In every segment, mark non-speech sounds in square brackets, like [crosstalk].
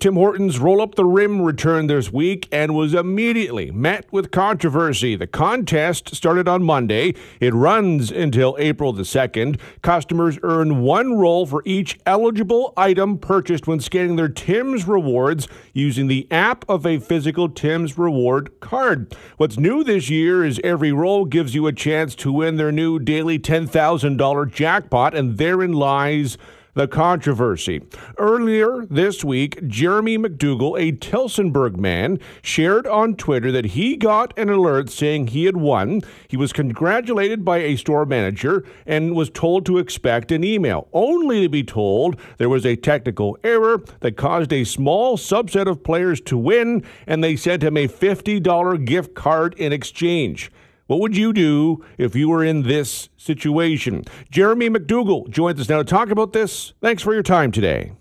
Tim Hortons Roll Up the Rim returned this week and was immediately met with controversy. The contest started on Monday. It runs until April the 2nd. Customers earn one roll for each eligible item purchased when scanning their Tim's rewards using the app of a physical Tim's reward card. What's new this year is every roll gives you a chance to win their new daily $10,000 jackpot, and therein lies the controversy. Earlier this week, Jeremy McDougall, a Tillsonburg man, shared on Twitter that he got an alert saying he had won. He was congratulated by a store manager and was told to expect an email, only to be told there was a technical error that caused a small subset of players to win, and they sent him a $50 gift card in exchange. What would you do if you were in this situation? Jeremy McDougall joins us now to talk about this. Thanks for your time today.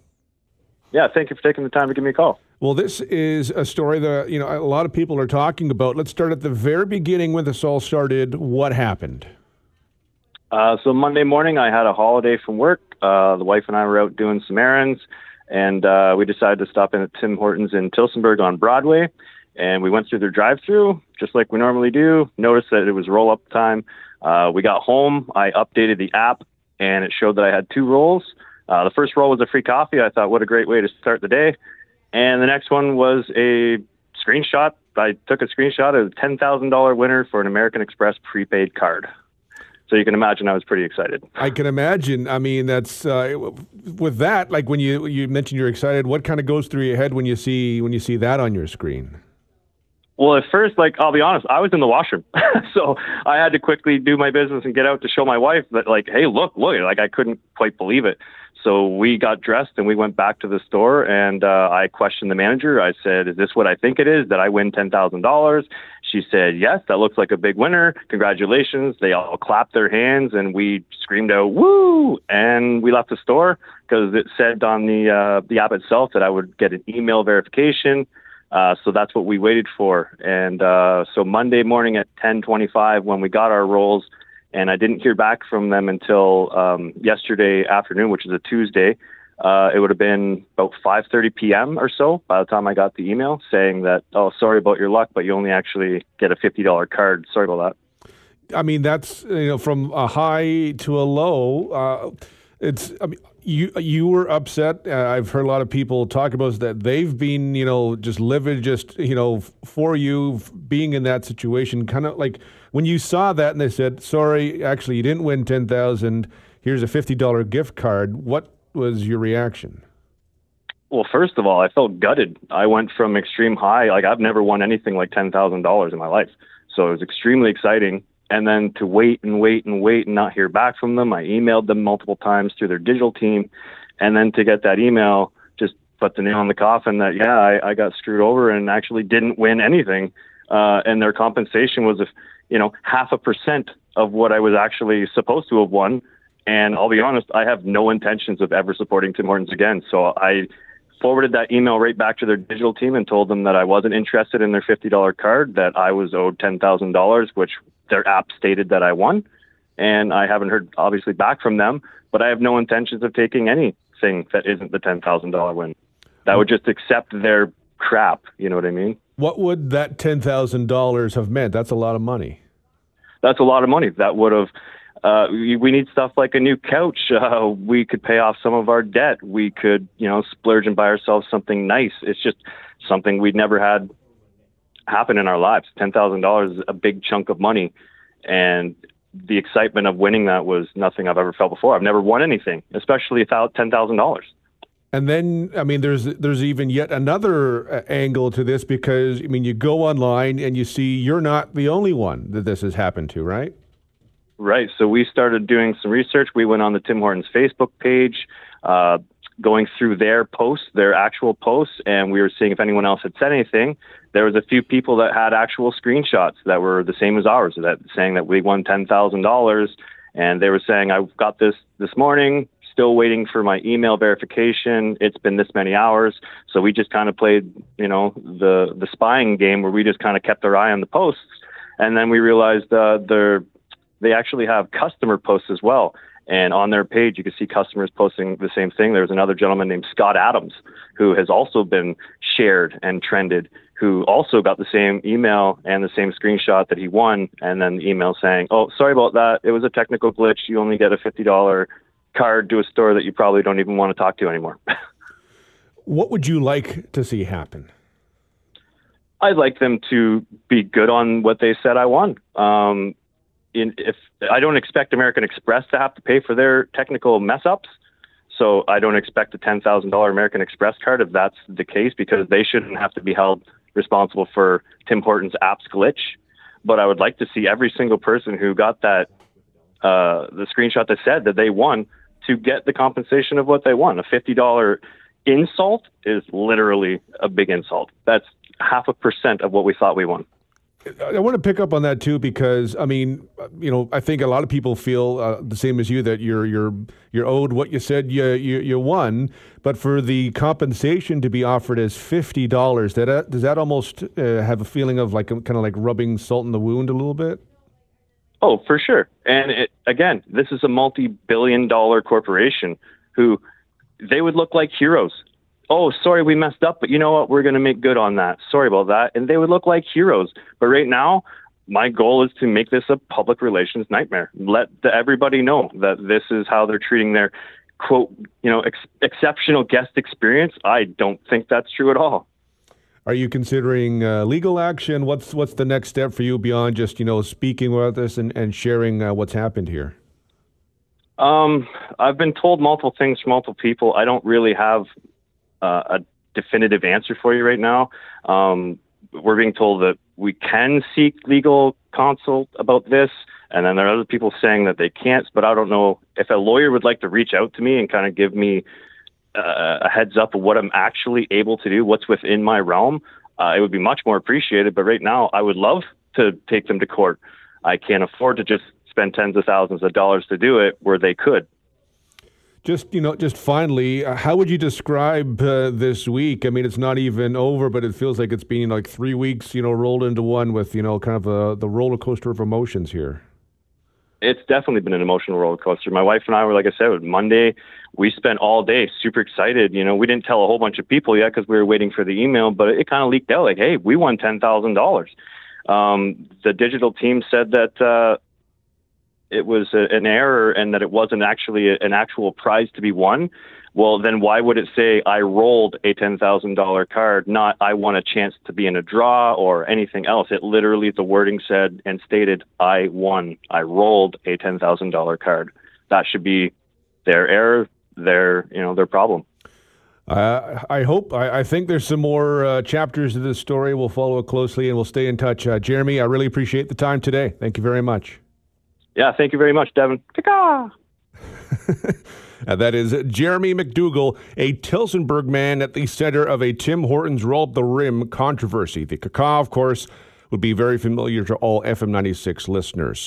Yeah, thank you for taking the time to give me a call. Well, this is a story that you know a lot of people are talking about. Let's start at the very beginning when this all started. What happened? Uh, so Monday morning, I had a holiday from work. Uh, the wife and I were out doing some errands, and uh, we decided to stop in at Tim Hortons in Tillsonburg on Broadway and we went through their drive-through just like we normally do. Noticed that it was roll-up time. Uh, we got home. I updated the app, and it showed that I had two rolls. Uh, the first roll was a free coffee. I thought, what a great way to start the day. And the next one was a screenshot. I took a screenshot of a $10,000 winner for an American Express prepaid card. So you can imagine I was pretty excited. I can imagine. I mean, that's uh, with that. Like when you you mentioned you're excited, what kind of goes through your head when you see when you see that on your screen? Well, at first, like I'll be honest, I was in the washroom, [laughs] so I had to quickly do my business and get out to show my wife that, like, hey, look, look, like I couldn't quite believe it. So we got dressed and we went back to the store, and uh, I questioned the manager. I said, "Is this what I think it is? That I win ten thousand dollars?" She said, "Yes, that looks like a big winner. Congratulations!" They all clapped their hands and we screamed out, "Woo!" And we left the store because it said on the uh, the app itself that I would get an email verification uh, so that's what we waited for. And uh, so Monday morning at 10:25, when we got our rolls, and I didn't hear back from them until um, yesterday afternoon, which is a Tuesday. Uh, it would have been about 5:30 p.m. or so by the time I got the email saying that, "Oh, sorry about your luck, but you only actually get a $50 card. Sorry about that." I mean, that's you know from a high to a low. Uh, it's I mean, you you were upset. Uh, I've heard a lot of people talk about that they've been you know just livid, just you know for you being in that situation. Kind of like when you saw that and they said, "Sorry, actually, you didn't win ten thousand. Here's a fifty dollar gift card." What was your reaction? Well, first of all, I felt gutted. I went from extreme high, like I've never won anything like ten thousand dollars in my life, so it was extremely exciting and then to wait and wait and wait and not hear back from them. I emailed them multiple times through their digital team, and then to get that email just put the nail in the coffin that yeah, I, I got screwed over and actually didn't win anything, uh, and their compensation was a you know half a percent of what I was actually supposed to have won. And I'll be honest, I have no intentions of ever supporting Tim Hortons again. So I forwarded that email right back to their digital team and told them that I wasn't interested in their $50 card, that I was owed $10,000, which their app stated that I won. And I haven't heard obviously back from them, but I have no intentions of taking anything that isn't the $10,000 win. That would just accept their crap. You know what I mean? What would that $10,000 have meant? That's a lot of money. That's a lot of money. That would have uh, we, we need stuff like a new couch. [laughs] Uh, we could pay off some of our debt. We could, you know, splurge and buy ourselves something nice. It's just something we'd never had happen in our lives. Ten thousand dollars is a big chunk of money, and the excitement of winning that was nothing I've ever felt before. I've never won anything, especially ten thousand dollars. And then, I mean, there's there's even yet another uh, angle to this because I mean, you go online and you see you're not the only one that this has happened to, right? Right. So we started doing some research. We went on the Tim Hortons Facebook page, uh, going through their posts, their actual posts, and we were seeing if anyone else had said anything. There was a few people that had actual screenshots that were the same as ours, that saying that we won ten thousand dollars, and they were saying, "I got this this morning." Still waiting for my email verification. It's been this many hours, so we just kind of played, you know, the the spying game where we just kind of kept our eye on the posts, and then we realized uh, they're they actually have customer posts as well. And on their page, you can see customers posting the same thing. There's another gentleman named Scott Adams who has also been shared and trended, who also got the same email and the same screenshot that he won, and then the email saying, "Oh, sorry about that. It was a technical glitch. You only get a fifty dollar card to a store that you probably don't even want to talk to anymore." [laughs] what would you like to see happen? I'd like them to be good on what they said I won. Um, in, if I don't expect American Express to have to pay for their technical mess ups, so I don't expect a ten thousand dollar American Express card if that's the case, because they shouldn't have to be held responsible for Tim Hortons apps glitch. But I would like to see every single person who got that uh, the screenshot that said that they won to get the compensation of what they won. A fifty dollar insult is literally a big insult. That's half a percent of what we thought we won. I want to pick up on that too because I mean, you know, I think a lot of people feel uh, the same as you that you're you're you're owed what you said you you, you won, but for the compensation to be offered as fifty dollars, that uh, does that almost uh, have a feeling of like kind of like rubbing salt in the wound a little bit? Oh, for sure. And it, again, this is a multi-billion-dollar corporation who they would look like heroes oh, sorry, we messed up, but you know what? We're going to make good on that. Sorry about that. And they would look like heroes. But right now, my goal is to make this a public relations nightmare. Let the, everybody know that this is how they're treating their quote, you know, ex- exceptional guest experience. I don't think that's true at all. Are you considering uh, legal action? What's what's the next step for you beyond just you know speaking about this and and sharing uh, what's happened here? Um, I've been told multiple things from multiple people. I don't really have uh, a definitive answer for you right now. Um, we're being told that we can seek legal consult about this, and then there are other people saying that they can't. But I don't know if a lawyer would like to reach out to me and kind of give me uh, a heads up of what I'm actually able to do, what's within my realm. Uh, it would be much more appreciated. But right now, I would love to take them to court. I can't afford to just spend tens of thousands of dollars to do it where they could. Just you know, just finally, uh, how would you describe uh, this week? I mean, it's not even over, but it feels like it's been like three weeks, you know, rolled into one with you know, kind of a, the roller coaster of emotions here. It's definitely been an emotional roller coaster. My wife and I were, like I said, Monday. We spent all day super excited. You know, we didn't tell a whole bunch of people yet because we were waiting for the email, but it, kind of leaked out like, "Hey, we won ten thousand um, dollars." The digital team said that uh, it was a, an error and that it wasn't actually a, an actual prize to be won, well, then why would it say I rolled a $10,000 card, not I won a chance to be in a draw or anything else? It literally, the wording said and stated, I won. I rolled a $10,000 card. That should be their error, their, you know, their problem. Uh, I hope. I, I, think there's some more uh, chapters of this story. We'll follow it closely and we'll stay in touch. Uh, Jeremy, I really appreciate the time today. Thank you very much. Yeah, thank you very much, Devon. [laughs] Devon. that is Jeremy McDougall, a Tillsonburg man at the center of a Tim Hortons roll up the rim controversy. The caca, of course, would be very familiar to all FM 96 listeners.